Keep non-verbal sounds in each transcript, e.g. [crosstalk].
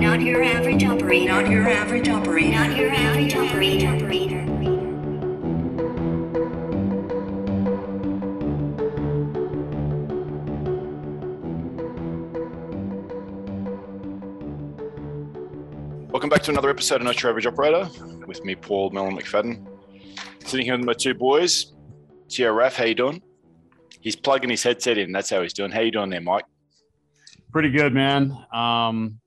Not your average operator. Not your average operator. Not your average operator. operator. Welcome back to another episode of Not Your Average Operator with me, Paul Mellon McFadden. Sitting here with my two boys. Tia Raf, how you doing? He's plugging his headset in. That's how he's doing. How you doing there, Mike? Pretty good, man. Um,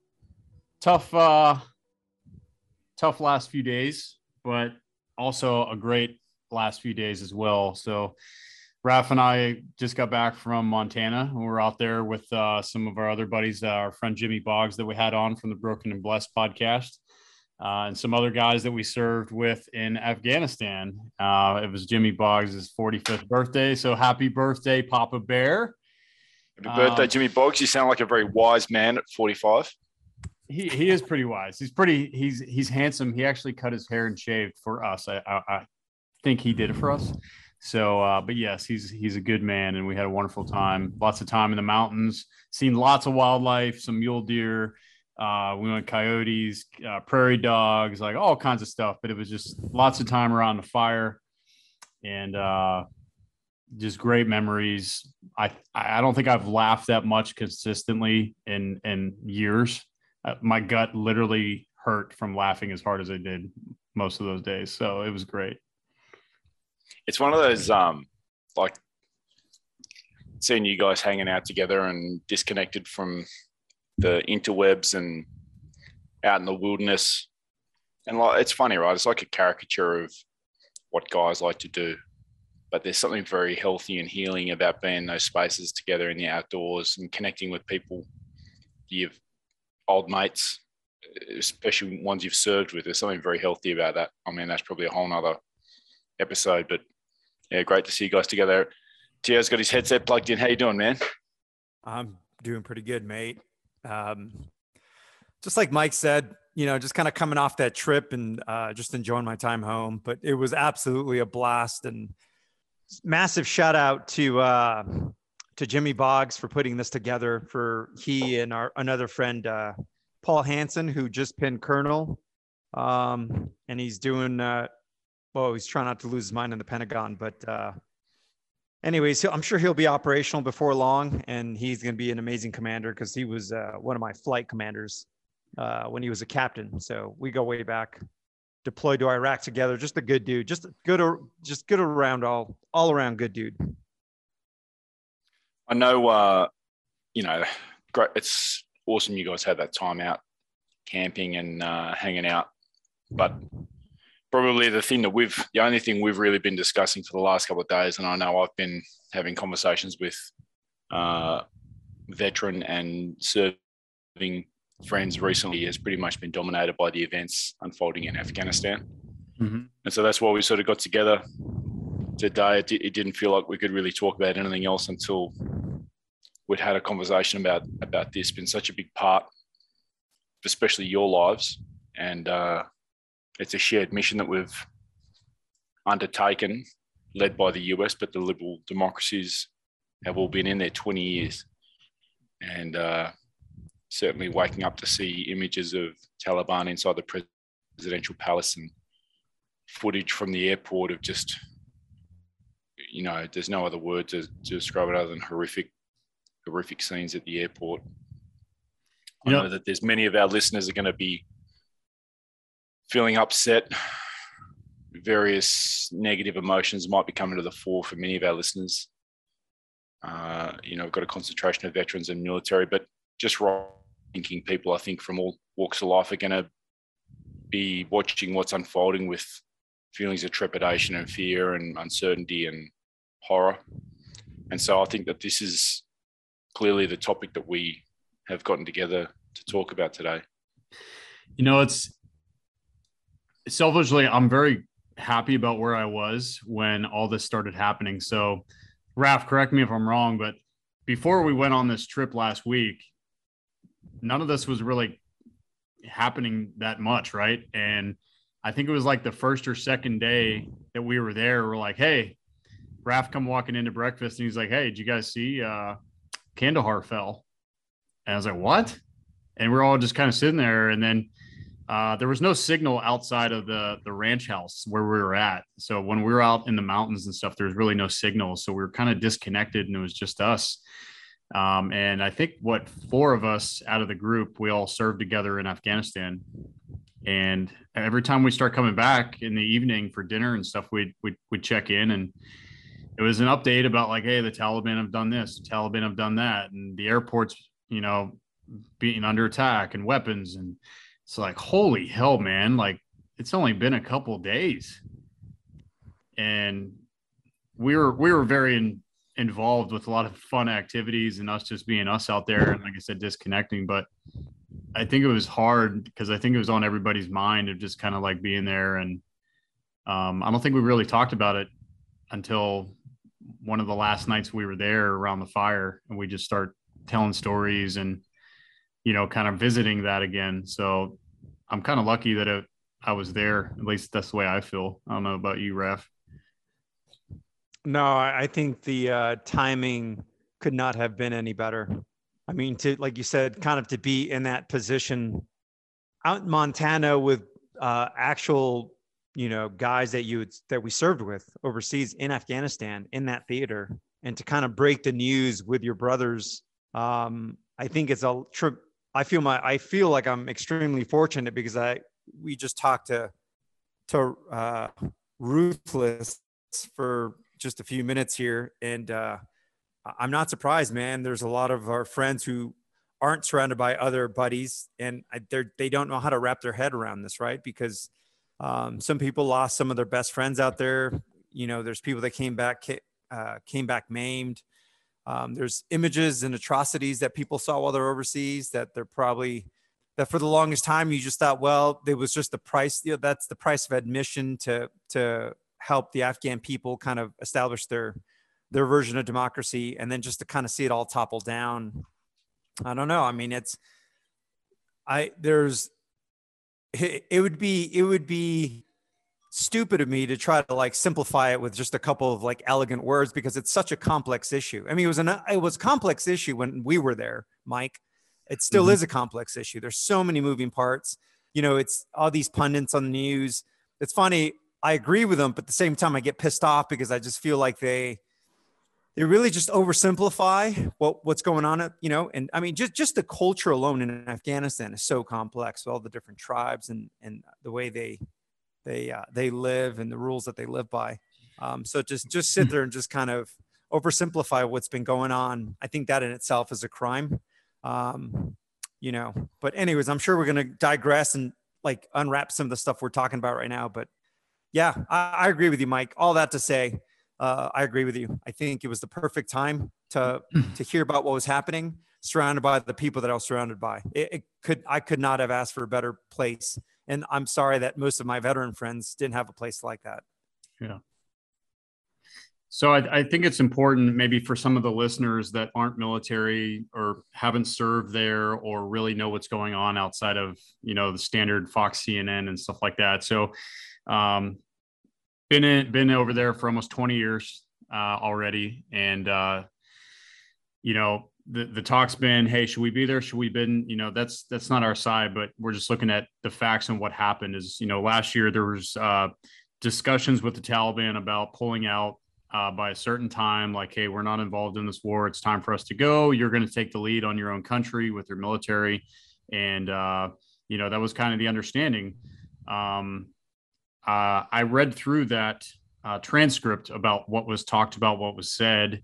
tough, uh, tough last few days, but also a great last few days as well. So, Raf and I just got back from Montana. We were out there with uh, some of our other buddies, uh, our friend Jimmy Boggs that we had on from the Broken and Blessed podcast, uh, and some other guys that we served with in Afghanistan. Uh, it was Jimmy Boggs' 45th birthday. So happy birthday, Papa Bear. Happy birthday, Um, Jimmy Boggs. You sound like a very wise man at 45. He, he is pretty wise. He's pretty, he's, he's handsome. He actually cut his hair and shaved for us. I, I, I think he did it for us. So, uh, but yes, he's he's a good man, and we had a wonderful time. Lots of time in the mountains, seen lots of wildlife, some mule deer. Uh, we went coyotes, uh, prairie dogs, like all kinds of stuff. But it was just lots of time around the fire, and uh, just great memories. I I don't think I've laughed that much consistently in in years. Uh, my gut literally hurt from laughing as hard as I did most of those days. So it was great. It's one of those, um, like, seeing you guys hanging out together and disconnected from the interwebs and out in the wilderness. And like, it's funny, right? It's like a caricature of what guys like to do. But there's something very healthy and healing about being in those spaces together in the outdoors and connecting with people, you've old mates, especially ones you've served with. There's something very healthy about that. I mean, that's probably a whole nother episode, but yeah, great to see you guys together. Tio's got his headset plugged in. How you doing, man? I'm doing pretty good, mate. Um, just like Mike said, you know, just kind of coming off that trip and uh, just enjoying my time home. But it was absolutely a blast and massive shout out to uh, to Jimmy Boggs for putting this together. For he and our another friend uh, Paul Hansen, who just pinned Colonel, um, and he's doing. Uh, well, he's trying not to lose his mind in the Pentagon, but uh, anyways, I'm sure he'll be operational before long, and he's going to be an amazing commander because he was uh, one of my flight commanders uh, when he was a captain. So we go way back. Deployed to Iraq together. Just a good dude. Just good, just good around all, all around good dude. I know, uh, you know, great. It's awesome you guys had that time out camping and uh, hanging out. But probably the thing that we've, the only thing we've really been discussing for the last couple of days, and I know I've been having conversations with uh, veteran and serving friends recently, has pretty much been dominated by the events unfolding in Afghanistan. Mm-hmm. And so that's why we sort of got together today. It, it didn't feel like we could really talk about anything else until we'd had a conversation about about this. Been such a big part, especially your lives, and uh, it's a shared mission that we've undertaken, led by the US, but the liberal democracies have all been in there 20 years, and uh, certainly waking up to see images of Taliban inside the presidential palace and footage from the airport of just you know there's no other word to, to describe it other than horrific horrific scenes at the airport. I know that there's many of our listeners are going to be feeling upset. Various negative emotions might be coming to the fore for many of our listeners. Uh, you know we've got a concentration of veterans and military but just right thinking people i think from all walks of life are going to be watching what's unfolding with feelings of trepidation and fear and uncertainty and horror. And so I think that this is clearly the topic that we have gotten together to talk about today. You know, it's selfishly, I'm very happy about where I was when all this started happening. So, Raf, correct me if I'm wrong, but before we went on this trip last week, none of this was really happening that much, right? And I think it was like the first or second day that we were there. We're like, hey, Raf come walking into breakfast and he's like, hey, did you guys see uh, Kandahar fell? And I was like, what? and we're all just kind of sitting there. And then uh, there was no signal outside of the the ranch house where we were at. So when we were out in the mountains and stuff, there was really no signal. So we were kind of disconnected, and it was just us. Um, and I think what four of us out of the group, we all served together in Afghanistan. And every time we start coming back in the evening for dinner and stuff, we'd, we'd, we'd check in and it was an update about like, Hey, the Taliban have done this, the Taliban have done that. And the airport's, you know, being under attack and weapons. And it's like, holy hell, man. Like it's only been a couple days. And we were, we were very in, involved with a lot of fun activities and us just being us out there and like I said, disconnecting. But I think it was hard because I think it was on everybody's mind of just kind of like being there. And um, I don't think we really talked about it until one of the last nights we were there around the fire and we just start telling stories and, you know, kind of visiting that again. So I'm kind of lucky that it, I was there. At least that's the way I feel. I don't know about you, Ref. No, I think the uh, timing could not have been any better. I mean, to like you said, kind of to be in that position out in Montana with uh, actual, you know, guys that you that we served with overseas in Afghanistan in that theater, and to kind of break the news with your brothers. Um, I think it's a trip. I feel my I feel like I'm extremely fortunate because I we just talked to to uh, ruthless for just a few minutes here, and uh, I'm not surprised, man. There's a lot of our friends who aren't surrounded by other buddies, and they they don't know how to wrap their head around this, right? Because um, some people lost some of their best friends out there. You know, there's people that came back uh, came back maimed. Um, there's images and atrocities that people saw while they're overseas that they're probably that for the longest time you just thought, well, it was just the price. You know, that's the price of admission to to help the Afghan people kind of establish their their version of democracy, and then just to kind of see it all topple down. I don't know. I mean, it's I there's it, it would be it would be stupid of me to try to like simplify it with just a couple of like elegant words because it's such a complex issue. I mean, it was an it was a complex issue when we were there, Mike. It still mm-hmm. is a complex issue. There's so many moving parts. You know, it's all these pundits on the news. It's funny. I agree with them, but at the same time, I get pissed off because I just feel like they they really just oversimplify what what's going on. You know, and I mean, just just the culture alone in Afghanistan is so complex. With all the different tribes and and the way they they uh, they live and the rules that they live by. Um, so just just sit there and just kind of oversimplify what's been going on. I think that in itself is a crime. Um, you know, but anyways, I'm sure we're going to digress and like unwrap some of the stuff we're talking about right now. But yeah, I, I agree with you, Mike. All that to say, uh, I agree with you. I think it was the perfect time to [clears throat] to hear about what was happening, surrounded by the people that I was surrounded by. It, it, could I could not have asked for a better place, and I'm sorry that most of my veteran friends didn't have a place like that. Yeah. So I, I think it's important, maybe for some of the listeners that aren't military or haven't served there or really know what's going on outside of you know the standard Fox, CNN, and stuff like that. So um, been in, been over there for almost 20 years uh, already, and uh, you know the the talk's been, hey, should we be there? Should we been? You know, that's that's not our side, but we're just looking at the facts and what happened. Is you know last year there was uh, discussions with the Taliban about pulling out uh, by a certain time, like, hey, we're not involved in this war. It's time for us to go. You're going to take the lead on your own country with your military, and uh, you know that was kind of the understanding. Um, uh, I read through that uh, transcript about what was talked about, what was said,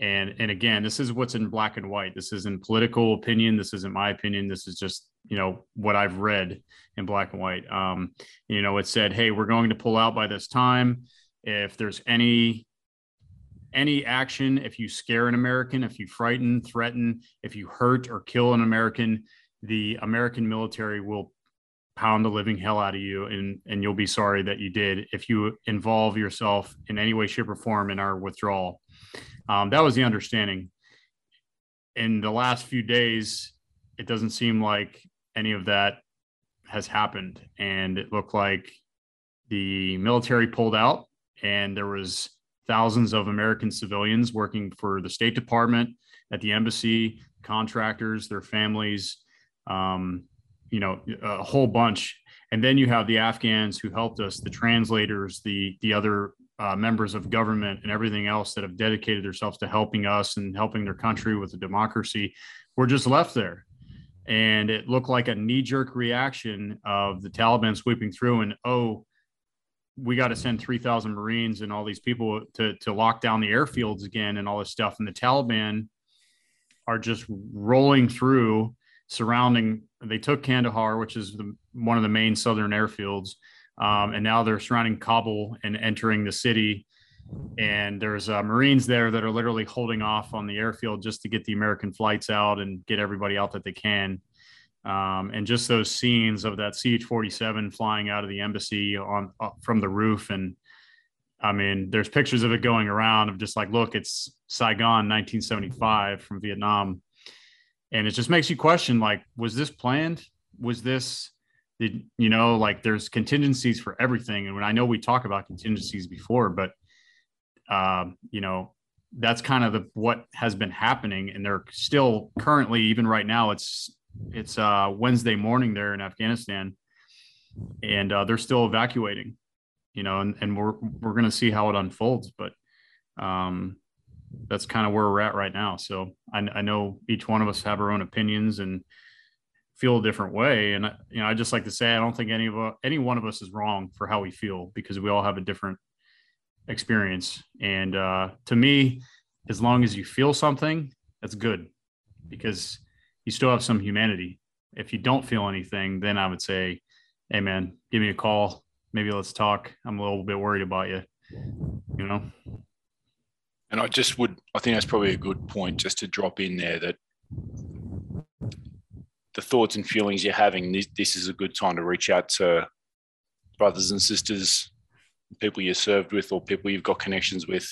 and and again, this is what's in black and white. This isn't political opinion. This isn't my opinion. This is just you know what I've read in black and white. Um, you know, it said, "Hey, we're going to pull out by this time. If there's any any action, if you scare an American, if you frighten, threaten, if you hurt or kill an American, the American military will pound the living hell out of you and and you'll be sorry that you did if you involve yourself in any way shape or form in our withdrawal. Um, that was the understanding. In the last few days it doesn't seem like any of that has happened and it looked like the military pulled out and there was thousands of american civilians working for the state department at the embassy contractors their families um, you know, a whole bunch. And then you have the Afghans who helped us, the translators, the the other uh, members of government, and everything else that have dedicated themselves to helping us and helping their country with the democracy. We're just left there, and it looked like a knee jerk reaction of the Taliban sweeping through and oh, we got to send 3,000 Marines and all these people to, to lock down the airfields again and all this stuff. And the Taliban are just rolling through, surrounding. They took Kandahar, which is the, one of the main southern airfields, um, and now they're surrounding Kabul and entering the city. And there's uh, Marines there that are literally holding off on the airfield just to get the American flights out and get everybody out that they can. Um, and just those scenes of that CH-47 flying out of the embassy on uh, from the roof, and I mean, there's pictures of it going around of just like, look, it's Saigon, 1975 from Vietnam, and it just makes you question, like, was this planned? Was this, did you know, like, there's contingencies for everything, and when I know we talk about contingencies before, but um, you know, that's kind of the what has been happening, and they're still currently, even right now, it's it's uh, Wednesday morning there in Afghanistan, and uh, they're still evacuating. You know, and, and we're we're going to see how it unfolds, but um, that's kind of where we're at right now. So I, I, know each one of us have our own opinions and feel a different way, and you know, I just like to say I don't think any of any one of us is wrong for how we feel because we all have a different experience. And uh, to me, as long as you feel something, that's good because you still have some humanity. If you don't feel anything, then I would say, hey man, give me a call. Maybe let's talk. I'm a little bit worried about you. You know. And I just would, I think that's probably a good point just to drop in there that the thoughts and feelings you're having, this, this is a good time to reach out to brothers and sisters, people you served with, or people you've got connections with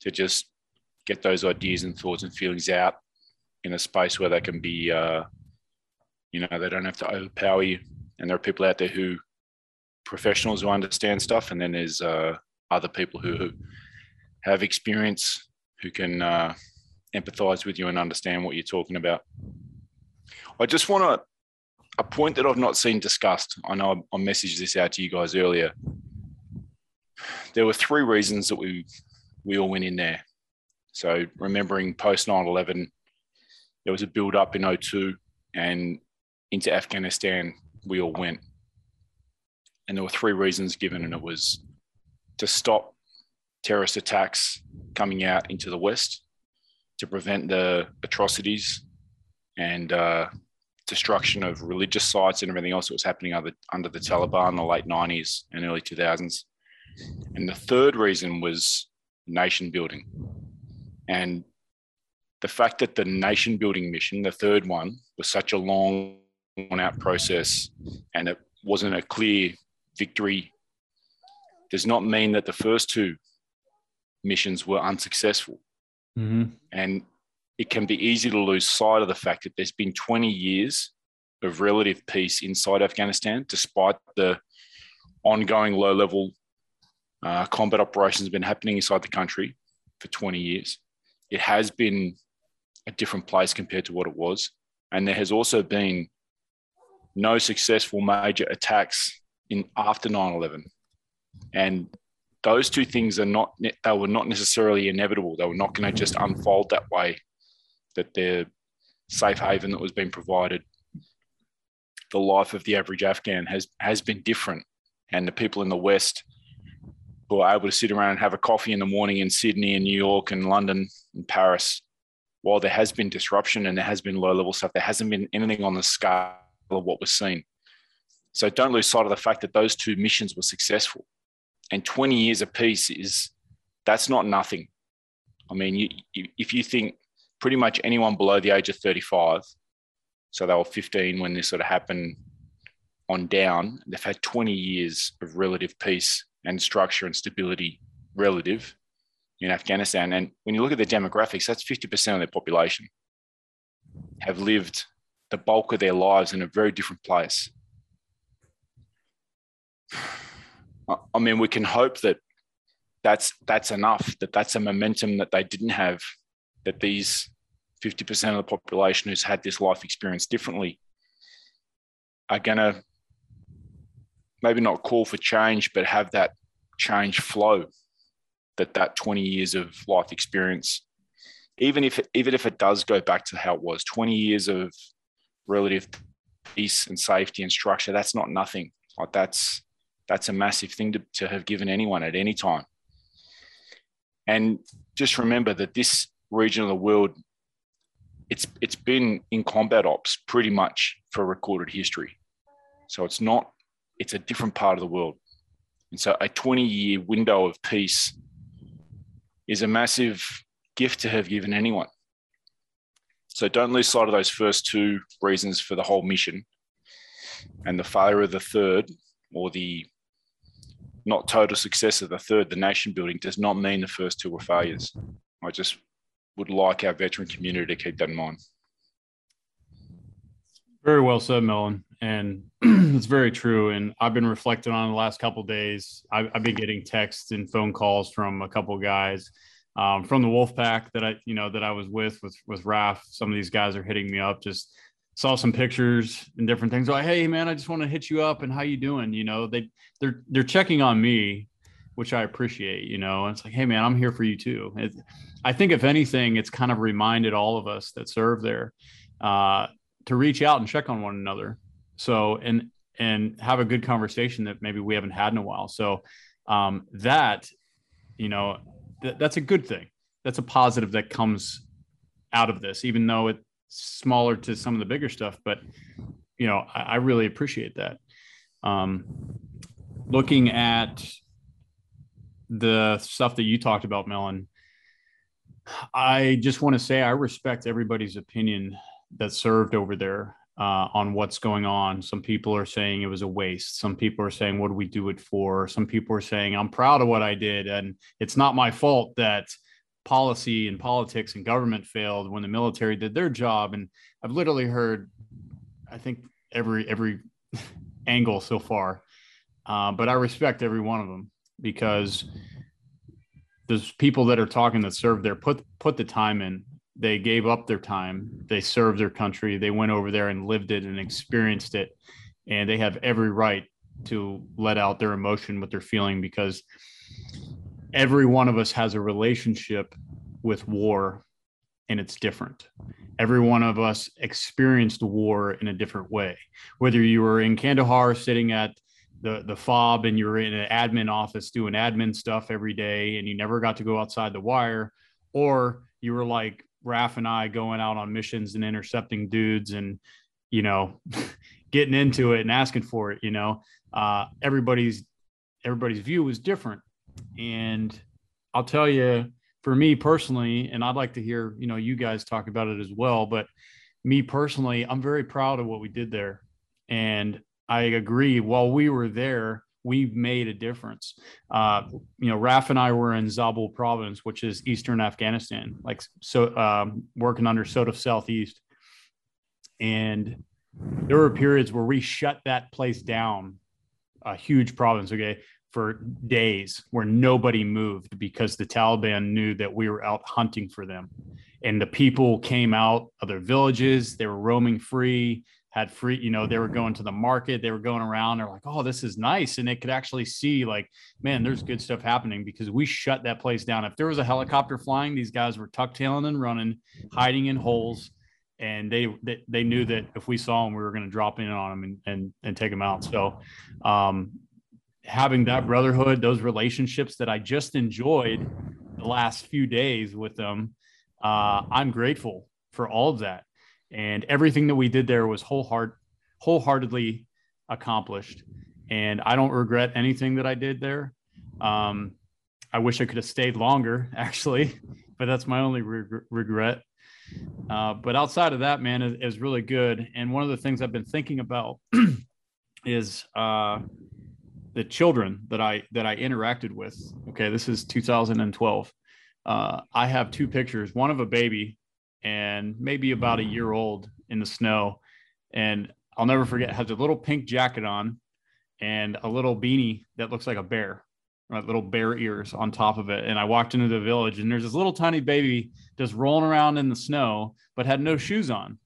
to just get those ideas and thoughts and feelings out in a space where they can be, uh, you know, they don't have to overpower you. And there are people out there who, professionals who understand stuff, and then there's uh, other people who have experience who can uh, empathize with you and understand what you're talking about. I just want to a point that I've not seen discussed. I know I messaged this out to you guys earlier. There were three reasons that we we all went in there. So remembering post 9/11, there was a build up in 02 and into Afghanistan, we all went. And there were three reasons given, and it was to stop terrorist attacks coming out into the West, to prevent the atrocities and uh, destruction of religious sites and everything else that was happening under, under the Taliban in the late 90s and early 2000s. And the third reason was nation building. And the fact that the nation building mission, the third one, was such a long out process and it wasn't a clear victory does not mean that the first two missions were unsuccessful. Mm-hmm. And it can be easy to lose sight of the fact that there's been 20 years of relative peace inside Afghanistan, despite the ongoing low level uh, combat operations have been happening inside the country for 20 years. It has been a different place compared to what it was. And there has also been no successful major attacks in after 9-11. And those two things are not they were not necessarily inevitable. They were not going to just unfold that way. That the safe haven that was being provided, the life of the average Afghan has has been different. And the people in the West who are able to sit around and have a coffee in the morning in Sydney and New York and London and Paris while there has been disruption and there has been low level stuff, there hasn't been anything on the scale of what was seen. So don't lose sight of the fact that those two missions were successful. And 20 years of peace is that's not nothing. I mean, you, if you think pretty much anyone below the age of 35, so they were 15 when this sort of happened on down, they've had 20 years of relative peace and structure and stability relative in Afghanistan. And when you look at the demographics, that's 50% of their population have lived the bulk of their lives in a very different place. I mean, we can hope that that's that's enough, that that's a momentum that they didn't have, that these 50% of the population who's had this life experience differently are to maybe not call for change, but have that change flow that that 20 years of life experience, even if even if it does go back to how it was, 20 years of relative peace and safety and structure, that's not nothing. Like that's that's a massive thing to, to have given anyone at any time. And just remember that this region of the world, it's it's been in combat ops pretty much for recorded history. So it's not, it's a different part of the world. And so a 20 year window of peace is a massive gift to have given anyone. So don't lose sight of those first two reasons for the whole mission. And the failure of the third, or the not total success of the third, the nation building, does not mean the first two were failures. I just would like our veteran community to keep that in mind. Very well said, Melon. And [clears throat] it's very true. And I've been reflecting on the last couple days. I've, I've, been getting texts and phone calls from a couple guys um, from the Wolf Pack that I, you know, that I was with with with Raf. Some of these guys are hitting me up. Just saw some pictures and different things. Like, hey man, I just want to hit you up and how you doing? You know, they they're they're checking on me, which I appreciate. You know, and it's like, hey man, I'm here for you too. It, I think if anything, it's kind of reminded all of us that serve there uh, to reach out and check on one another. So and and have a good conversation that maybe we haven't had in a while. So um, that you know th- that's a good thing. That's a positive that comes out of this, even though it's smaller to some of the bigger stuff. But you know, I, I really appreciate that. Um, looking at the stuff that you talked about, Melon, I just want to say I respect everybody's opinion that served over there uh, on what's going on. Some people are saying it was a waste. Some people are saying, what do we do it for? Some people are saying, I'm proud of what I did. And it's not my fault that policy and politics and government failed when the military did their job. And I've literally heard, I think, every, every [laughs] angle so far. Uh, but I respect every one of them because there's people that are talking that serve there, put, put the time in they gave up their time they served their country they went over there and lived it and experienced it and they have every right to let out their emotion what they're feeling because every one of us has a relationship with war and it's different. Every one of us experienced war in a different way. Whether you were in kandahar sitting at the the fob and you were in an admin office doing admin stuff every day and you never got to go outside the wire or you were like Raf and I going out on missions and intercepting dudes and, you know, [laughs] getting into it and asking for it, you know, uh, everybody's, everybody's view was different. And I'll tell you, for me personally, and I'd like to hear, you know, you guys talk about it as well, but me personally, I'm very proud of what we did there. And I agree, while we were there, we made a difference. Uh, you know, Raf and I were in Zabul province, which is Eastern Afghanistan, like so um, working under SOTF Southeast. And there were periods where we shut that place down, a huge province, okay, for days where nobody moved because the Taliban knew that we were out hunting for them. And the people came out of their villages, they were roaming free had free, you know, they were going to the market, they were going around, they're like, oh, this is nice. And they could actually see, like, man, there's good stuff happening because we shut that place down. If there was a helicopter flying, these guys were tuck tailing and running, hiding in holes. And they, they, they knew that if we saw them, we were going to drop in on them and, and, and take them out. So, um, having that brotherhood, those relationships that I just enjoyed the last few days with them, uh, I'm grateful for all of that and everything that we did there was wholeheart, wholeheartedly accomplished. And I don't regret anything that I did there. Um, I wish I could have stayed longer, [laughs] actually, but that's my only re- regret. Uh, but outside of that, man, is, is really good. And one of the things I've been thinking about [clears throat] is uh, the children that I that I interacted with. Okay, this is 2012. Uh, I have two pictures. One of a baby and maybe about a year old in the snow. And I'll never forget, has a little pink jacket on and a little beanie that looks like a bear, right? Little bear ears on top of it. And I walked into the village and there's this little tiny baby just rolling around in the snow, but had no shoes on.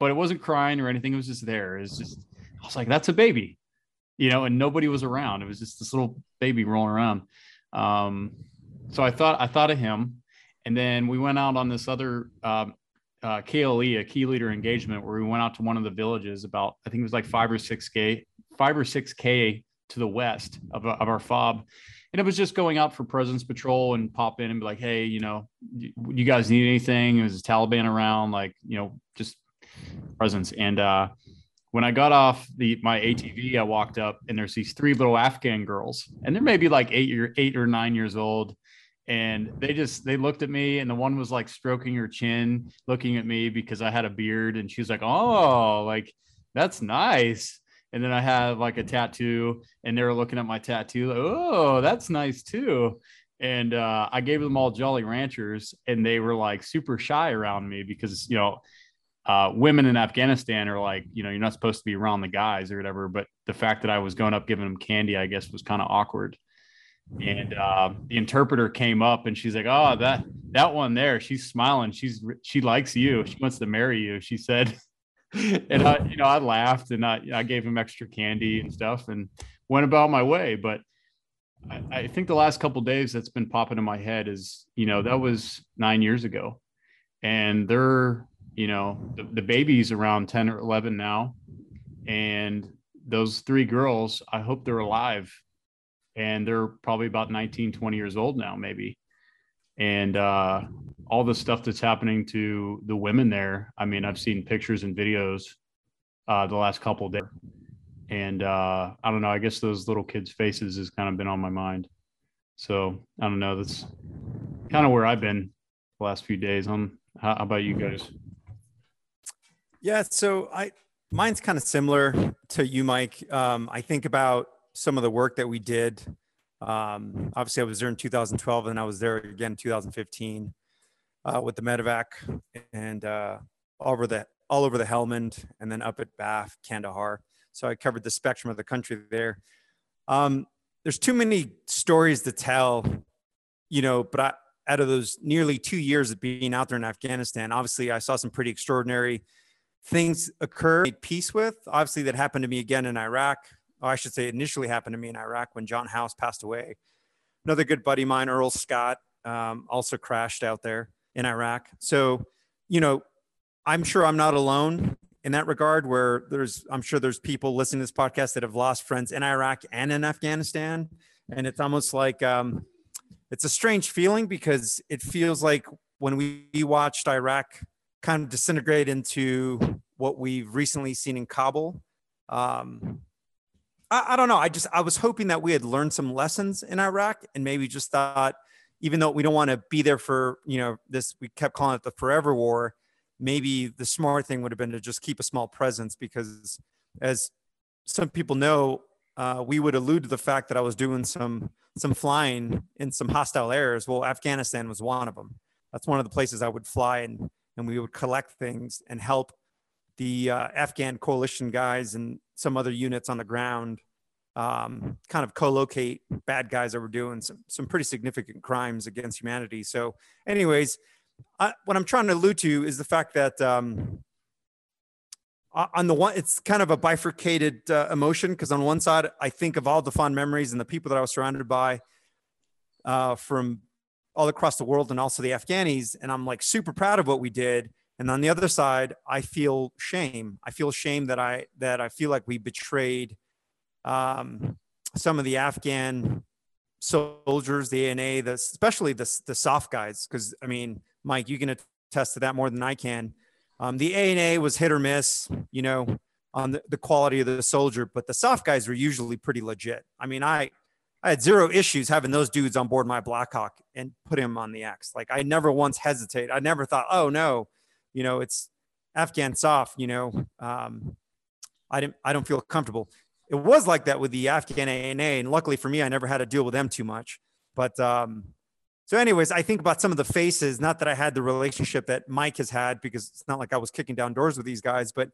But it wasn't crying or anything. It was just there. It's just I was like, that's a baby, you know, and nobody was around. It was just this little baby rolling around. Um, so I thought I thought of him, and then we went out on this other um, uh, KLE, a key leader engagement, where we went out to one of the villages about I think it was like five or six k, five or six k to the west of, of our fob, and it was just going out for presence patrol and pop in and be like, hey, you know, you, you guys need anything? It was Taliban around, like you know, just presence. And uh, when I got off the my ATV, I walked up and there's these three little Afghan girls, and they're maybe like eight or eight or nine years old. And they just they looked at me, and the one was like stroking her chin, looking at me because I had a beard, and she was like, "Oh, like that's nice." And then I had like a tattoo, and they were looking at my tattoo, like, "Oh, that's nice too." And uh, I gave them all Jolly Ranchers, and they were like super shy around me because you know uh, women in Afghanistan are like, you know, you're not supposed to be around the guys or whatever. But the fact that I was going up giving them candy, I guess, was kind of awkward. And uh, the interpreter came up and she's like, "Oh, that that one there, she's smiling. She's she likes you. She wants to marry you." She said, [laughs] and I, you know, I laughed and I I gave him extra candy and stuff and went about my way. But I, I think the last couple days that's been popping in my head is, you know, that was nine years ago, and they're you know the, the baby's around 10 or 11 now. And those three girls i hope they're alive. And they're probably about 19 20 years old now maybe. And uh, all the stuff that's happening to the women there i mean i've seen pictures and videos uh, the last couple days. And uh, i don't know i guess those little kids faces has kind of been on my mind. So i don't know that's kind of where i've been the last few days. On how, how about you guys Yeah, so I mine's kind of similar to you, Mike. Um, I think about some of the work that we did. Um, obviously, I was there in 2012, and I was there again in 2015 uh, with the medevac and uh, all over the all over the Helmand, and then up at Bath, Kandahar. So I covered the spectrum of the country there. Um, there's too many stories to tell, you know. But I, out of those nearly two years of being out there in Afghanistan, obviously I saw some pretty extraordinary things occur, made peace with. Obviously, that happened to me again in Iraq. Oh, I should say, initially happened to me in Iraq when John House passed away. Another good buddy of mine, Earl Scott, um, also crashed out there in Iraq. So, you know, I'm sure I'm not alone in that regard. Where there's, I'm sure there's people listening to this podcast that have lost friends in Iraq and in Afghanistan, and it's almost like um, it's a strange feeling because it feels like when we watched Iraq kind of disintegrate into what we've recently seen in Kabul. Um, I, I, don't know. I just I was hoping that we had learned some lessons in Iraq and maybe just thought, even though we don't want to be there for you know this, we kept calling it the forever war. Maybe the smart thing would have been to just keep a small presence because, as some people know, uh, we would allude to the fact that I was doing some some flying in some hostile areas. Well, Afghanistan was one of them. That's one of the places I would fly and and we would collect things and help the uh, Afghan coalition guys and some other units on the ground um, kind of co-locate bad guys that were doing some, some pretty significant crimes against humanity. So anyways, I, what I'm trying to allude to is the fact that um, on the one, it's kind of a bifurcated uh, emotion because on one side, I think of all the fond memories and the people that I was surrounded by uh, from all across the world and also the Afghanis. And I'm like super proud of what we did. And on the other side, I feel shame. I feel shame that I that I feel like we betrayed um, some of the Afghan soldiers, the ANA, the, especially the the SOF guys. Because I mean, Mike, you can attest to that more than I can. Um, the ANA was hit or miss, you know, on the, the quality of the soldier, but the SOF guys were usually pretty legit. I mean, I I had zero issues having those dudes on board my Blackhawk and put him on the X. Like I never once hesitated. I never thought, oh no, you know, it's Afghan SOF. You know, um, I didn't. I don't feel comfortable. It was like that with the Afghan ANA, and luckily for me, I never had to deal with them too much. But um, so, anyways, I think about some of the faces. Not that I had the relationship that Mike has had, because it's not like I was kicking down doors with these guys. But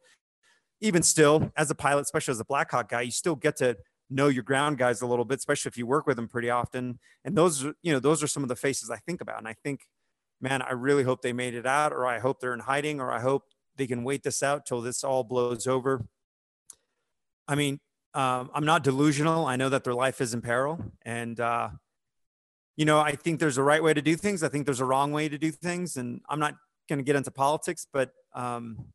even still, as a pilot, especially as a Blackhawk guy, you still get to know your ground guys a little bit, especially if you work with them pretty often. And those are, you know, those are some of the faces I think about. And I think, man, I really hope they made it out, or I hope they're in hiding, or I hope they can wait this out till this all blows over. I mean, um, I'm not delusional. I know that their life is in peril, and uh, you know, I think there's a right way to do things. I think there's a wrong way to do things, and I'm not going to get into politics, but um,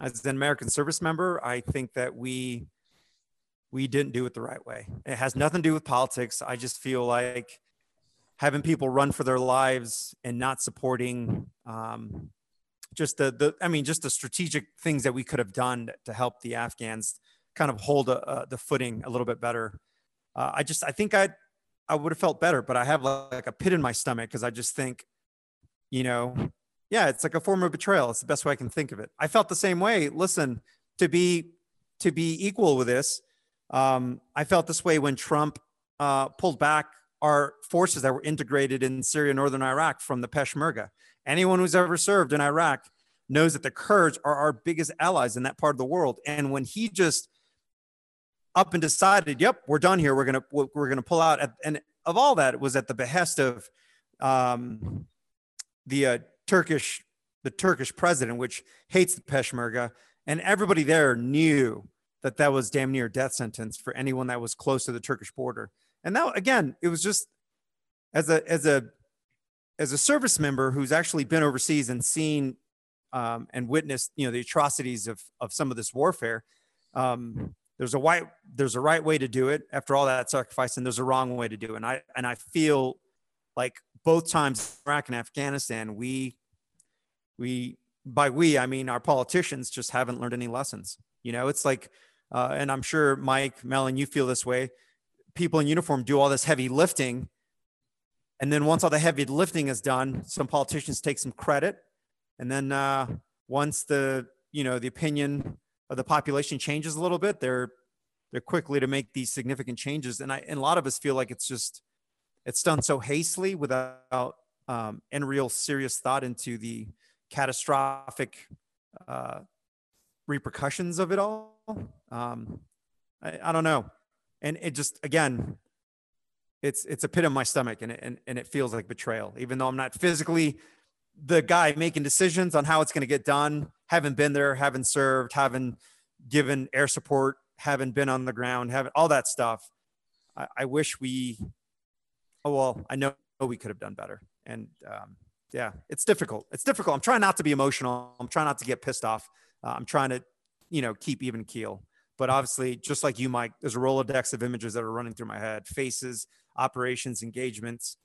as an American service member, I think that we we didn't do it the right way. It has nothing to do with politics. I just feel like having people run for their lives and not supporting um, just the the I mean just the strategic things that we could have done to help the Afghans kind of hold a, a, the footing a little bit better. Uh, I just I think I I would have felt better, but I have like a pit in my stomach because I just think, you know, yeah, it's like a form of betrayal. It's the best way I can think of it. I felt the same way. Listen, to be to be equal with this, um, I felt this way when Trump uh, pulled back our forces that were integrated in Syria, northern Iraq from the Peshmerga. Anyone who's ever served in Iraq knows that the Kurds are our biggest allies in that part of the world. And when he just up and decided, "Yep, we're done here. We're gonna we're gonna pull out," and of all that, was at the behest of um, the uh, Turkish the Turkish president, which hates the Peshmerga, and everybody there knew that that was damn near death sentence for anyone that was close to the Turkish border. And now again, it was just as a as a as a service member who's actually been overseas and seen um, and witnessed, you know, the atrocities of of some of this warfare. Um, there's a right there's a right way to do it after all that sacrifice, and there's a wrong way to do it. And I and I feel like both times Iraq and Afghanistan, we we by we I mean our politicians just haven't learned any lessons. You know, it's like, uh, and I'm sure Mike, Mellon, you feel this way. People in uniform do all this heavy lifting, and then once all the heavy lifting is done, some politicians take some credit, and then uh, once the you know the opinion of the population changes a little bit, they're they're quickly to make these significant changes. And I and a lot of us feel like it's just it's done so hastily without um, any real serious thought into the catastrophic uh, repercussions of it all. Um, I, I don't know, and it just again, it's it's a pit in my stomach, and it, and and it feels like betrayal, even though I'm not physically the guy making decisions on how it's going to get done. Haven't been there, haven't served, haven't given air support, haven't been on the ground, haven't all that stuff. I, I wish we. Oh well, I know we could have done better, and um, yeah, it's difficult. It's difficult. I'm trying not to be emotional. I'm trying not to get pissed off. Uh, I'm trying to, you know, keep even keel. But obviously, just like you, Mike, there's a rolodex of images that are running through my head: faces, operations, engagements.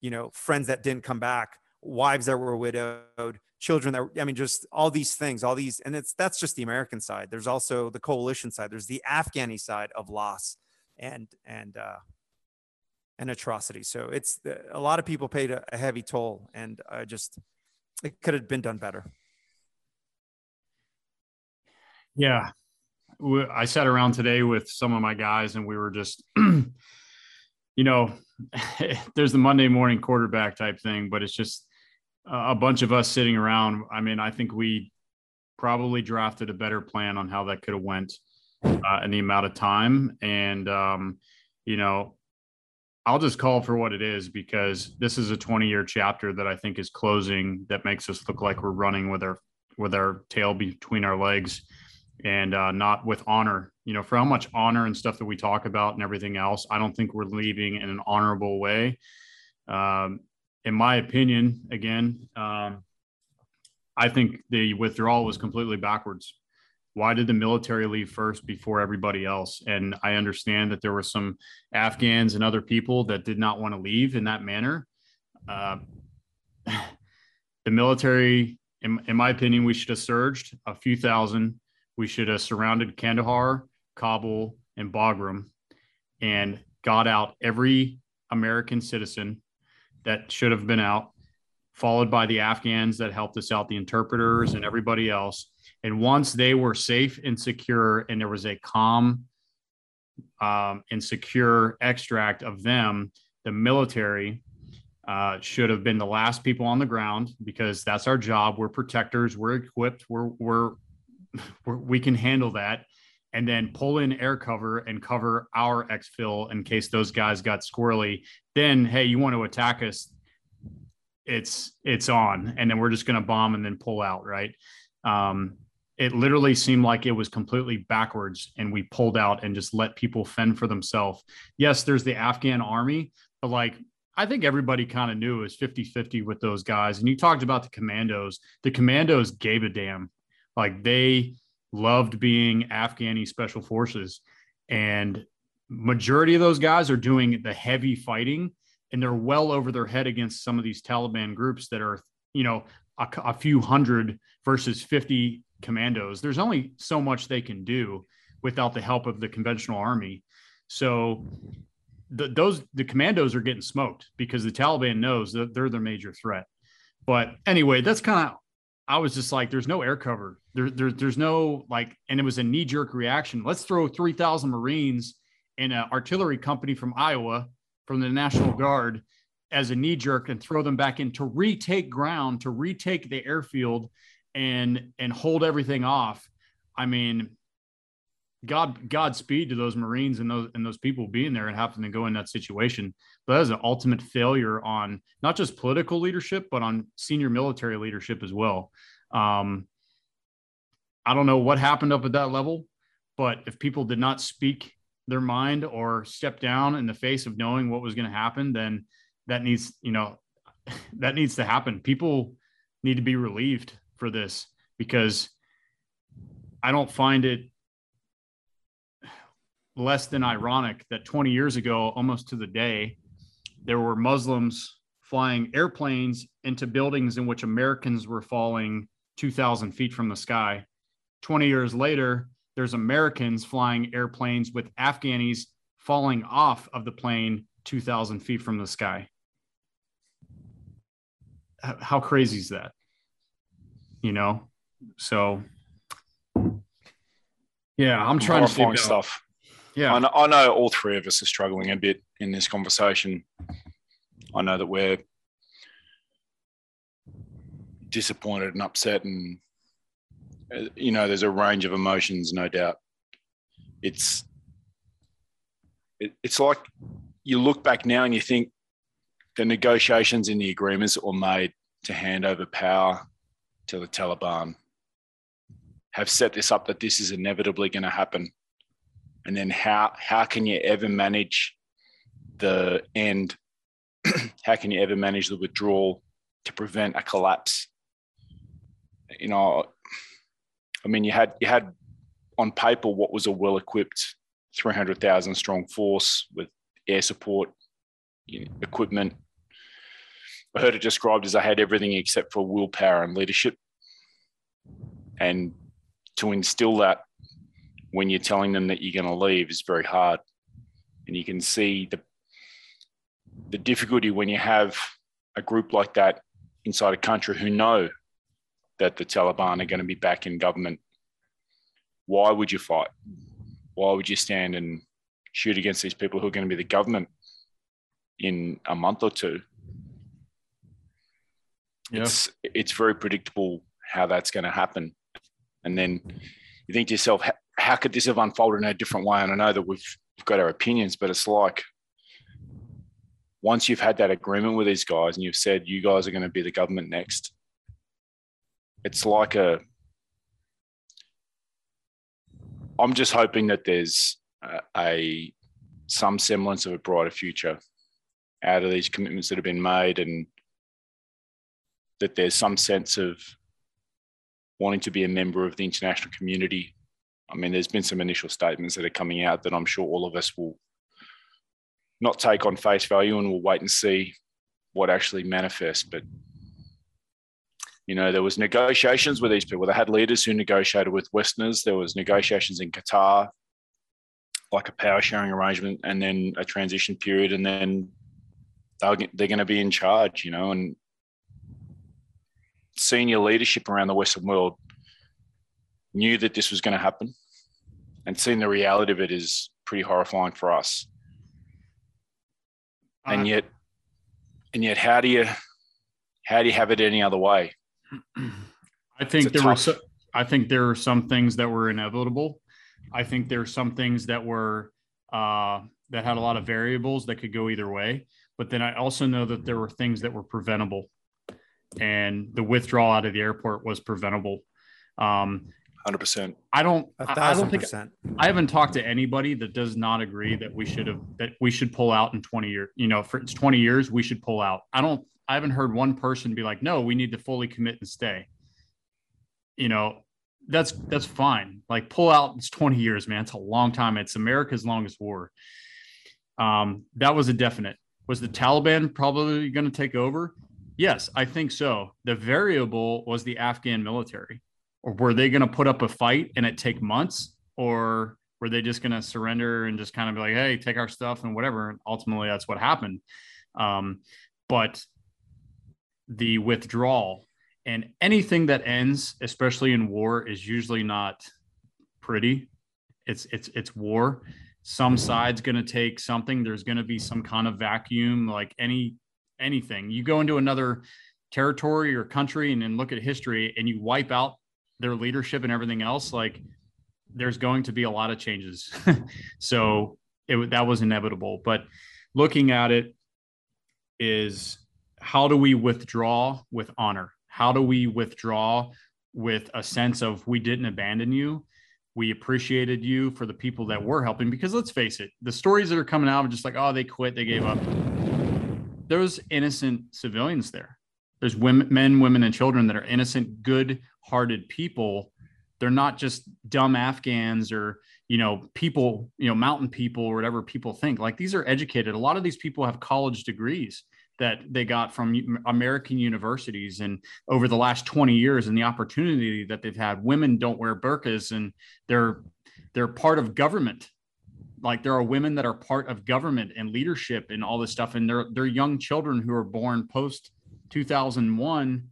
You know, friends that didn't come back, wives that were widowed, children that were, I mean, just all these things, all these, and it's that's just the American side. There's also the coalition side. There's the Afghani side of loss and and uh, and atrocity. So it's a lot of people paid a, a heavy toll, and I just it could have been done better. Yeah, I sat around today with some of my guys, and we were just, [clears throat] you know, [laughs] there's the Monday morning quarterback type thing, but it's just a bunch of us sitting around. I mean, I think we probably drafted a better plan on how that could have went uh, in the amount of time, and um, you know, I'll just call for what it is because this is a 20 year chapter that I think is closing that makes us look like we're running with our with our tail between our legs and uh, not with honor. You know, for how much honor and stuff that we talk about and everything else, I don't think we're leaving in an honorable way. Um, in my opinion, again, um, I think the withdrawal was completely backwards why did the military leave first before everybody else? And I understand that there were some Afghans and other people that did not want to leave in that manner. Uh, [sighs] the military, in, in my opinion, we should have surged a few thousand. We should have surrounded Kandahar, Kabul, and Bagram and got out every American citizen that should have been out, followed by the Afghans that helped us out, the interpreters, and everybody else and once they were safe and secure, and there was a calm um, and secure extract of them, the military uh, should have been the last people on the ground because that's our job. We're protectors. We're equipped. We're we're, [laughs] we can handle that, and then pull in air cover and cover our exfil in case those guys got squirrely. Then hey, you want to attack us? It's it's on, and then we're just going to bomb and then pull out, right? Um, it literally seemed like it was completely backwards and we pulled out and just let people fend for themselves yes there's the afghan army but like i think everybody kind of knew it was 50-50 with those guys and you talked about the commandos the commandos gave a damn like they loved being afghani special forces and majority of those guys are doing the heavy fighting and they're well over their head against some of these taliban groups that are you know a, a few hundred versus 50 commandos. There's only so much they can do without the help of the conventional army. So the, those the commandos are getting smoked because the Taliban knows that they're the major threat. But anyway, that's kind of I was just like, there's no air cover. There, there, there's no like, and it was a knee jerk reaction. Let's throw 3,000 Marines in an artillery company from Iowa from the National Guard as a knee jerk and throw them back in to retake ground, to retake the airfield and and hold everything off. I mean, God Godspeed to those Marines and those and those people being there and having to go in that situation. But that is an ultimate failure on not just political leadership, but on senior military leadership as well. Um, I don't know what happened up at that level, but if people did not speak their mind or step down in the face of knowing what was going to happen, then that needs, you know, [laughs] that needs to happen. People need to be relieved for this because I don't find it less than ironic that 20 years ago, almost to the day, there were Muslims flying airplanes into buildings in which Americans were falling 2,000 feet from the sky. 20 years later, there's Americans flying airplanes with Afghanis falling off of the plane 2,000 feet from the sky. How crazy is that? You know, so yeah, I'm trying to find stuff. Yeah, I know, I know all three of us are struggling a bit in this conversation. I know that we're disappointed and upset and uh, you know there's a range of emotions no doubt it's it, it's like you look back now and you think the negotiations in the agreements that were made to hand over power to the Taliban have set this up that this is inevitably going to happen. And then how how can you ever manage the end? [clears throat] how can you ever manage the withdrawal to prevent a collapse? You know, I mean, you had you had on paper what was a three hundred thousand strong force with air support, you know, equipment. I heard it described as I had everything except for willpower and leadership. And to instill that when you're telling them that you're going to leave is very hard. And you can see the the difficulty when you have a group like that inside a country who know that the Taliban are going to be back in government. Why would you fight? Why would you stand and shoot against these people who are going to be the government in a month or two? Yeah. It's it's very predictable how that's going to happen. And then you think to yourself, how, could this have unfolded in a different way? And I know that we've, we've got our opinions, but it's like once you've had that agreement with these guys and you've said you guys are going to be the government next, it's like a. I'm just hoping that there's a, a some semblance of a brighter future out of these commitments that have been made and that there's some sense of wanting to be a member of the international community. I mean, there's been some initial statements that are coming out that I'm sure all of us will not take on face value and we'll wait and see what actually manifests. But you know, there was negotiations with these people. They had leaders who negotiated with Westerners. There was negotiations in Qatar, like a power sharing arrangement, and then a transition period, and then they're, they're going to be in charge. You know, and senior leadership around the Western world knew that this was going to happen, and seeing the reality of it is pretty horrifying for us. Uh, and yet, and yet, how do you how do you have it any other way? I think there tough... were. So, I think there are some things that were inevitable. I think there are some things that were uh, that had a lot of variables that could go either way. But then I also know that there were things that were preventable and the withdrawal out of the airport was preventable. Um, hundred percent. I don't. A I- I thousand don't think percent. I haven't talked to anybody that does not agree that we should have that we should pull out in 20 years. You know, for it's 20 years, we should pull out. I don't I haven't heard one person be like, no, we need to fully commit and stay. You know, that's that's fine. Like pull out, it's 20 years, man. It's a long time. It's America's longest war. Um, that was a definite. Was the Taliban probably going to take over? Yes, I think so. The variable was the Afghan military. Or were they going to put up a fight and it take months? Or were they just going to surrender and just kind of be like, hey, take our stuff and whatever? And ultimately, that's what happened. Um, but the withdrawal and anything that ends, especially in war, is usually not pretty. It's it's it's war. Some side's going to take something. There's going to be some kind of vacuum, like any anything. You go into another territory or country and then look at history, and you wipe out their leadership and everything else. Like there's going to be a lot of changes. [laughs] so it that was inevitable. But looking at it is how do we withdraw with honor? How do we withdraw with a sense of we didn't abandon you? We appreciated you for the people that were helping because let's face it, the stories that are coming out are just like, oh, they quit, they gave up. There's innocent civilians there. There's women, men, women, and children that are innocent, good hearted people. They're not just dumb Afghans or, you know, people, you know, mountain people or whatever people think. Like these are educated. A lot of these people have college degrees that they got from American universities and over the last 20 years and the opportunity that they've had. Women don't wear burqas and they're they're part of government. Like there are women that are part of government and leadership and all this stuff. And they're they're young children who are born post 2001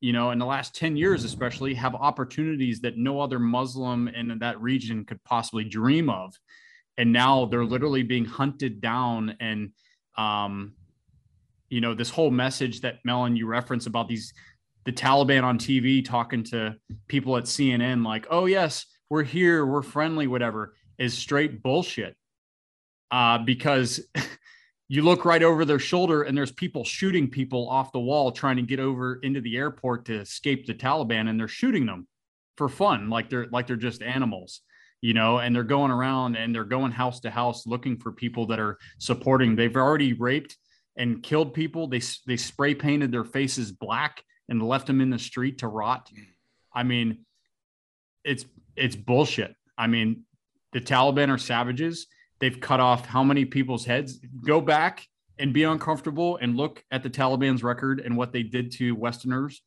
you know in the last 10 years especially have opportunities that no other muslim in that region could possibly dream of. And now they're literally being hunted down and um, you know this whole message that Melon you reference about these the Taliban on TV talking to people at CNN like oh yes we're here we're friendly whatever is straight bullshit. Uh, because [laughs] you look right over their shoulder and there's people shooting people off the wall trying to get over into the airport to escape the Taliban and they're shooting them for fun like they're like they're just animals you know and they're going around and they're going house to house looking for people that are supporting. They've already raped and killed people. They they spray painted their faces black and left them in the street to rot. I mean it's it's bullshit. I mean the taliban are savages they've cut off how many people's heads. Go back and be uncomfortable and look at the taliban's record and what they did to westerners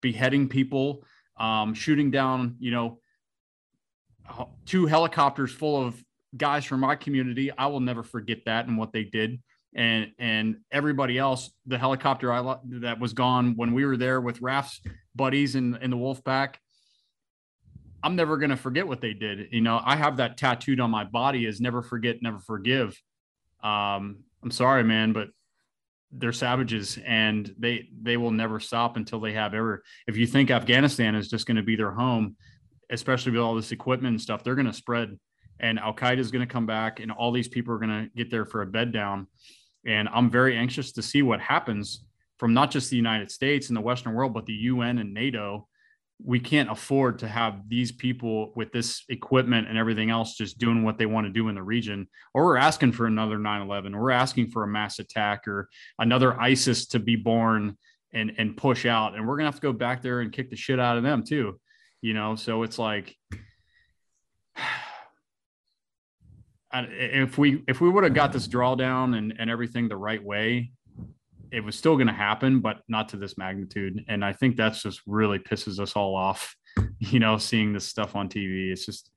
beheading people um, shooting down you know two helicopters full of guys from my community. I will never forget that and what they did. And and everybody else the helicopter I that was gone when we were there with Raf's buddies in in the wolf pack I'm never going to forget what they did. You know, I have that tattooed on my body is never forget, never forgive. Um, I'm sorry, man, but they're savages and they they will never stop until they have ever. If you think Afghanistan is just going to be their home, especially with all this equipment and stuff, they're going to spread and Al Qaeda is going to come back and all these people are going to get there for a bed down. And I'm very anxious to see what happens from not just the United States and the Western world, but the UN and NATO we can't afford to have these people with this equipment and everything else just doing what they want to do in the region or we're asking for another 9-11 or we're asking for a mass attack or another isis to be born and and push out and we're gonna have to go back there and kick the shit out of them too you know? So it's like [sighs] if we if we would have got this drawdown and and everything the right way it was still going to happen, but not to this magnitude. And I think that's just really pisses us all off, [laughs] you know, seeing this stuff on TV. It's just,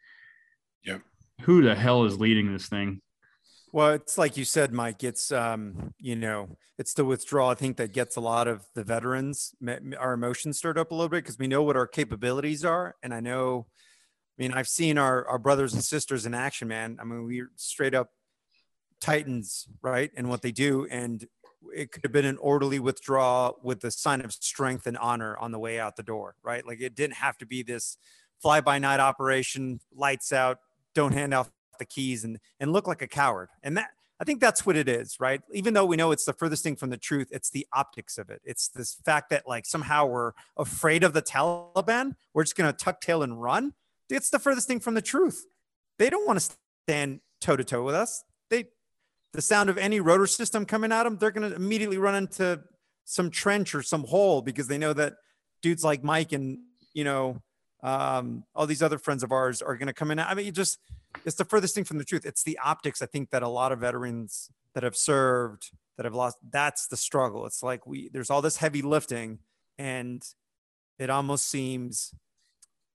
yeah, who the hell is leading this thing? Well, it's like you said, Mike. It's um, you know, it's the withdrawal. I think that gets a lot of the veterans our emotions stirred up a little bit because we know what our capabilities are, and I know. I mean, I've seen our our brothers and sisters in action, man. I mean, we're straight up titans, right? And what they do, and it could have been an orderly withdrawal with the sign of strength and honor on the way out the door, right? Like it didn't have to be this fly by night operation, lights out, don't hand off the keys and and look like a coward. And that I think that's what it is, right? Even though we know it's the furthest thing from the truth, it's the optics of it. It's this fact that like somehow we're afraid of the Taliban. We're just going to tuck tail and run. It's the furthest thing from the truth. They don't want to stand toe to toe with us. They, the sound of any rotor system coming at them, they're going to immediately run into some trench or some hole because they know that dudes like Mike and you know um, all these other friends of ours are going to come in. I mean, you just it's the furthest thing from the truth. It's the optics. I think that a lot of veterans that have served that have lost that's the struggle. It's like we there's all this heavy lifting, and it almost seems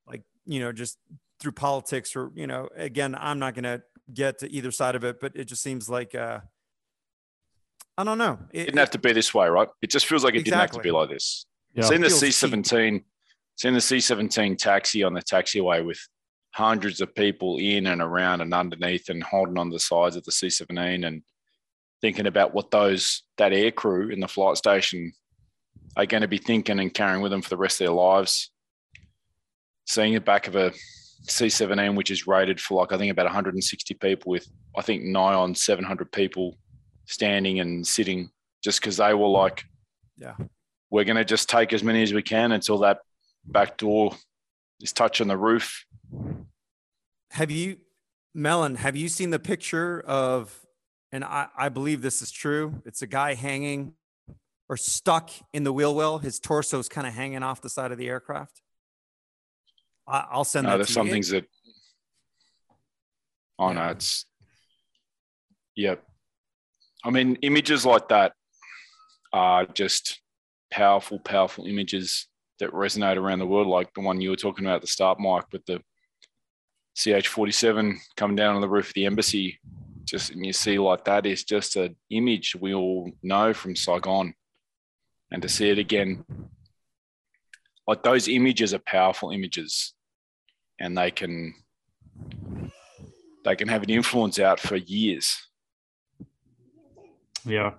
like you know just through politics or you know again i'm not going to get to either side of it but it just seems like uh i don't know it, didn't have to be this way right it just feels like it exactly. didn't have to be like this yeah. seeing the c17 cheap. seeing the c17 taxi on the taxiway with hundreds of people in and around and underneath and holding on the sides of the c17 and thinking about what those that air crew in the flight station are going to be thinking and carrying with them for the rest of their lives seeing the back of a C17, which is rated for like I think about 160 people, with I think nigh on 700 people standing and sitting, just because they were like, "Yeah, we're going to just take as many as we can until that back door is touching the roof." Have you, Melon? Have you seen the picture of? And I, I believe this is true. It's a guy hanging or stuck in the wheel well. His torso is kind of hanging off the side of the aircraft. I'll send no, that. There's some you. things that. Oh no, it's. Yep. I mean, images like that are just powerful, powerful images that resonate around the world, like the one you were talking about at the start, Mike, with the CH47 coming down on the roof of the embassy. Just and you see like that is just an image we all know from Saigon, and to see it again, like those images are powerful images and they can they can have an influence out for years. Yeah.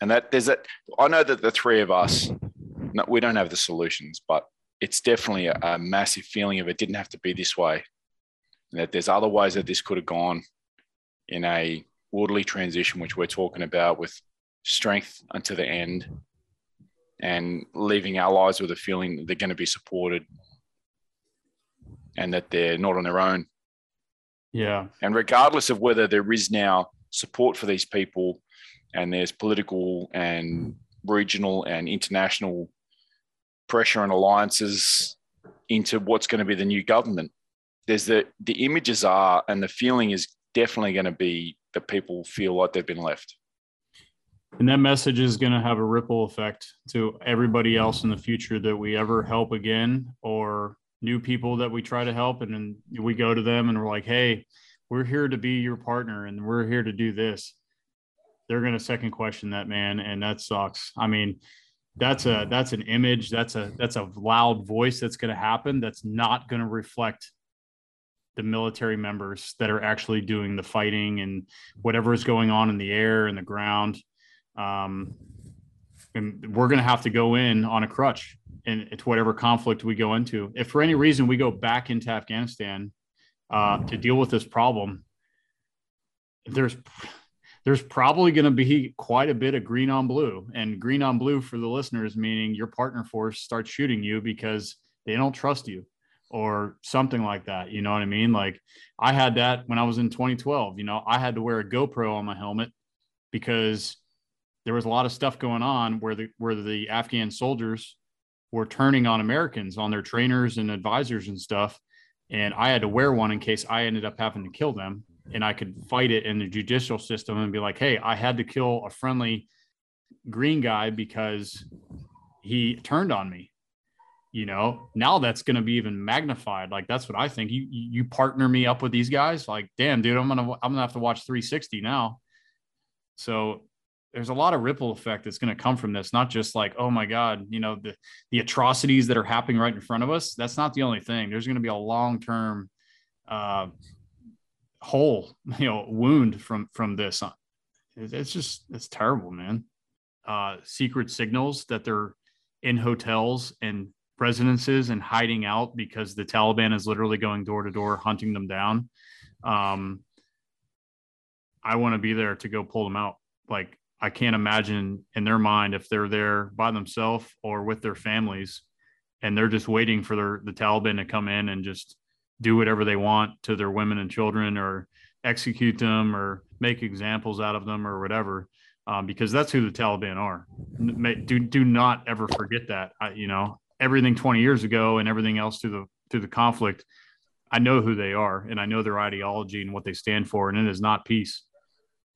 And that there's that I know that the three of us no, we don't have the solutions, but it's definitely a, a massive feeling of it didn't have to be this way. And that there's other ways that this could have gone in a orderly transition, which we're talking about with strength unto the end and leaving our lives with a feeling that they're going to be supported and that they're not on their own. Yeah. And regardless of whether there is now support for these people and there's political and regional and international pressure and alliances into what's going to be the new government, there's the the images are and the feeling is definitely going to be that people feel like they've been left. And that message is going to have a ripple effect to everybody else in the future that we ever help again or new people that we try to help and then we go to them and we're like hey we're here to be your partner and we're here to do this. They're going to second question that man and that sucks. I mean that's a that's an image that's a that's a loud voice that's going to happen that's not going to reflect the military members that are actually doing the fighting and whatever is going on in the air and the ground. Um, and we're going to have to go in on a crutch and to whatever conflict we go into. If for any reason we go back into Afghanistan uh, to deal with this problem, there's there's probably going to be quite a bit of green on blue, and green on blue for the listeners, meaning your partner force starts shooting you because they don't trust you or something like that. You know what I mean? Like I had that when I was in 2012. You know, I had to wear a GoPro on my helmet because there was a lot of stuff going on where the where the Afghan soldiers were turning on Americans, on their trainers and advisors and stuff. And I had to wear one in case I ended up having to kill them. And I could fight it in the judicial system and be like, hey, I had to kill a friendly green guy because he turned on me. You know, now that's going to be even magnified. Like that's what I think. You you partner me up with these guys. Like, damn, dude, I'm gonna I'm gonna have to watch 360 now. So there's a lot of ripple effect that's going to come from this not just like oh my god you know the the atrocities that are happening right in front of us. That's not the only thing. There's going to be a long term uh hole [laughs] you know wound from from this it's just it's terrible man. Uh secret signals that they're in hotels and residences and hiding out because the taliban is literally going door to door hunting them down. Um I want to be there to go pull them out. Like I can't imagine in their mind if they're there by themselves or with their families and they're just waiting for their, the Taliban to come in and just do whatever they want to their women and children or execute them or make examples out of them or whatever. Um, because that's who the Taliban are. Do do not ever forget that. I, you know, everything 20 years ago and everything else through the through the conflict, I know who they are and I know their ideology and what they stand for, and it is not peace.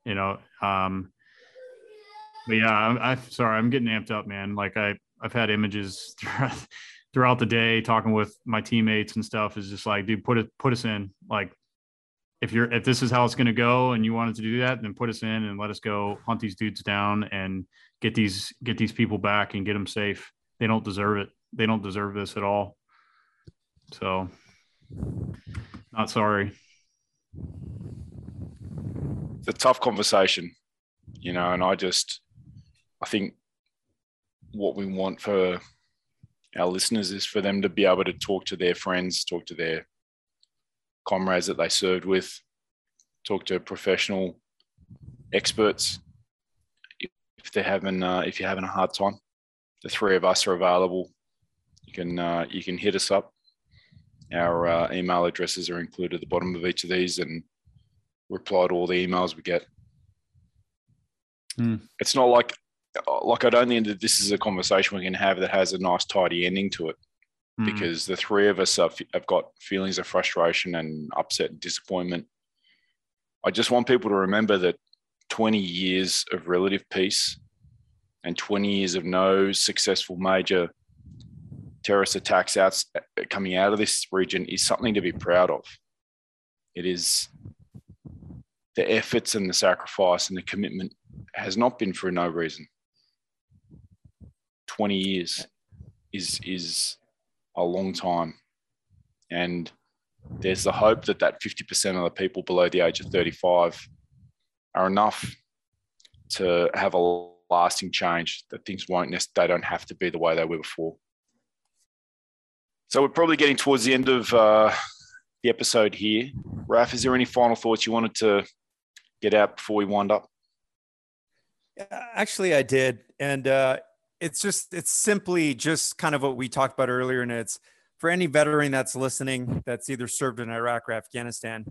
You know, um, but yeah, I'm, I'm sorry, I'm getting amped up, man. Like I I've had images [laughs] throughout, throughout the day talking with my teammates and stuff. Is just like, dude, put it put us in. Like, if you're if this is how it's going to go and you wanted to do that, then put us in and let us go hunt these dudes down and get these get these people back and get them safe. They don't deserve it. They don't deserve this at all. So, not sorry. It's a tough conversation, you know, and I just I think what we want for our listeners is for them to be able to talk to their friends, talk to their comrades that they served with, talk to professional experts. If they're having, uh, if you're having a hard time, the three of us are available. You can uh, you can hit us up. Our uh, email addresses are included at the bottom of each of these, and reply to all the emails we get. Mm. It's not like like I don't think that this is a conversation we can have that has a nice tidy ending to it Mm. because the three of us have, have got feelings of frustration and upset and disappointment. I just want people to remember that 20 years of relative peace and 20 years of no successful major terrorist attacks out, coming out of this region is something to be proud of. It is the efforts and the sacrifice and the commitment has not been for no reason. 20 years is is a long time. And there's the hope that that 50% of the people below the age of 35 are enough to have a lasting change that things won't they don't have to be the way they were before. So we're probably getting towards the end of uh, the episode here. Raf is there any final thoughts you wanted to get out before we wind up? Actually i did. And uh, it's just it's simply just kind of what we talked about earlier and it's for any veteran that's listening that's either served in iraq or afghanistan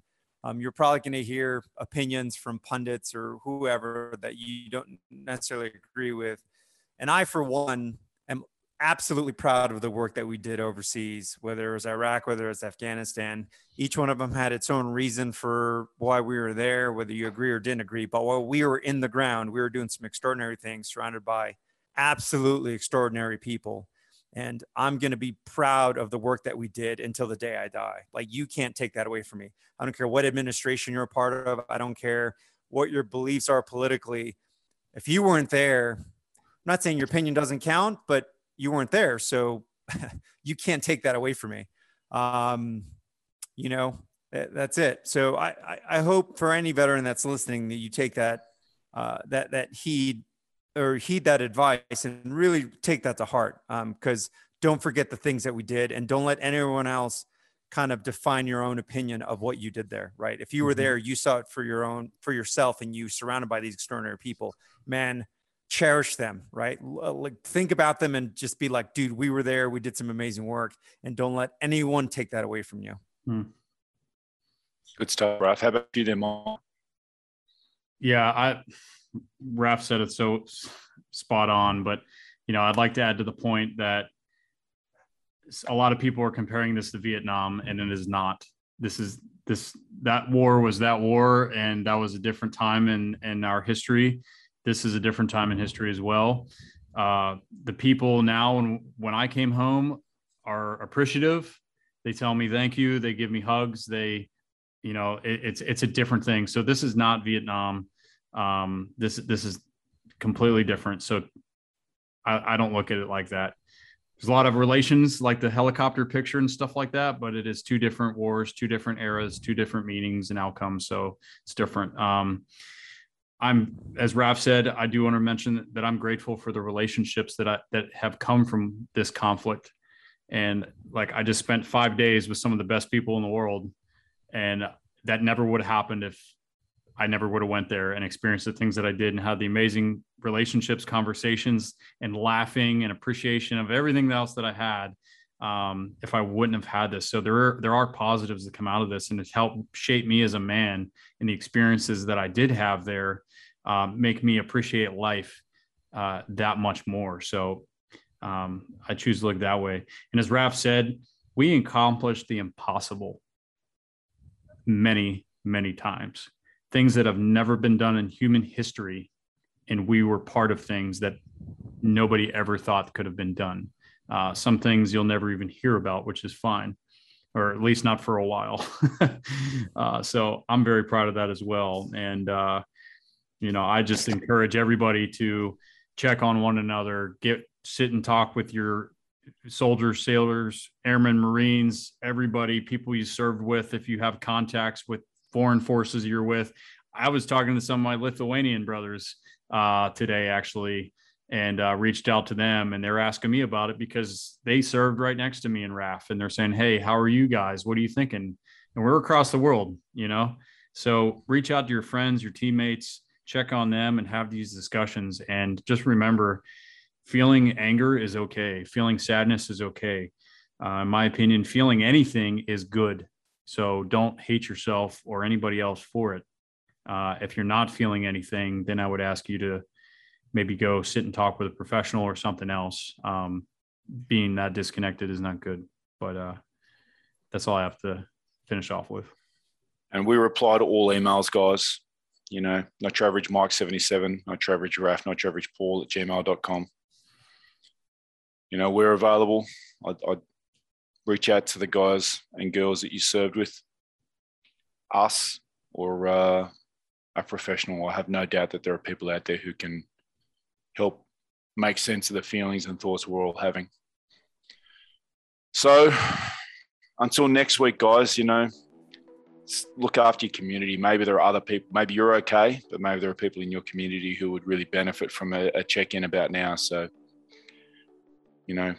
um, you're probably going to hear opinions from pundits or whoever that you don't necessarily agree with. And i for one am absolutely proud of the work that we did overseas whether it was iraq whether it was afghanistan. Each one of them had its own reason for why we were there whether you agree or didn't agree. But while we were in the ground we were doing some extraordinary things surrounded by absolutely extraordinary people. And I'm going to be proud of the work that we did until the day I die. Like, you can't take that away from me. I don't care what administration you're a part of. I don't care what your beliefs are politically. If you weren't there, I'm not saying your opinion doesn't count, but you weren't there. So [laughs] you can't take that away from me. Um, you know, that's it. So I, I, hope for any veteran that's listening that you take that, uh, that, that heed or heed that advice and really take that to heart because um, don't forget the things that we did and don't let anyone else kind of define your own opinion of what you did there right if you were mm-hmm. there you saw it for your own for yourself and you surrounded by these extraordinary people man cherish them right like think about them and just be like dude we were there we did some amazing work and don't let anyone take that away from you hmm. good stuff Raf. how about you then yeah i Raf said it so spot on, but you know, I'd like to add to the point that a lot of people are comparing this to Vietnam, and it is not. This is this that war was that war, and that was a different time in in our history. This is a different time in history as well. Uh, the people now, when when I came home, are appreciative. They tell me thank you. They give me hugs. They, you know, it, it's it's a different thing. So this is not Vietnam um, this this is completely different. So I, I don't look at it like that. There's a lot of relations, like the helicopter picture and stuff like that, but it is two different wars, two different eras, two different meanings and outcomes. So it's different. Um, I'm, as Raf said, I do want to mention that I'm grateful for the relationships that I, that have come from this conflict. And like, I just spent five days with some of the best people in the world, and that never would have happened if I never would have went there and experienced the things that I did and had the amazing relationships, conversations, and laughing and appreciation of everything else that I had um, if I wouldn't have had this. So there are, there are positives that come out of this, and it's helped shape me as a man. And the experiences that I did have there um, make me appreciate life uh, that much more. So um, I choose to look that way. And as Raf said, we accomplished the impossible many, many times. Things that have never been done in human history. And we were part of things that nobody ever thought could have been done. Uh, some things you'll never even hear about, which is fine, or at least not for a while. [laughs] uh, so I'm very proud of that as well. And, uh, you know, I just encourage everybody to check on one another, get sit and talk with your soldiers, sailors, airmen, Marines, everybody, people you served with. If you have contacts with foreign forces you're with, I was talking to some of my Lithuanian brothers uh, today, actually, and uh, reached out to them, and they're asking me about it because they served right next to me in RAF, and they're saying, "Hey, how are you guys? What are you thinking?" And we're across the world, you know. So reach out to your friends, your teammates, check on them, and have these discussions. And just remember, feeling anger is okay. Feeling sadness is okay. Uh, in my opinion, feeling anything is good. So don't hate yourself or anybody else for it. Uh, if you're not feeling anything, then I would ask you to maybe go sit and talk with a professional or something else. Um, being that disconnected is not good. But uh, that's all I have to finish off with. And we reply to all emails, guys. You know, not your average Mike77, not your average Raf, not your average Paul at gmail.com you know, we're available. I'd, I'd, reach out to the guys and girls that you served with, us or uh, a professional. I have no doubt that there are people out there who can help make sense of the feelings and thoughts we're all having. So until next week, guys, you know, look after your community. Maybe there are other people, maybe you're okay, but maybe there are people in your community who would really benefit from a, a check in about now. So you know,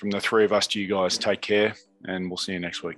from the three of us to you guys, take care and we'll see you next week.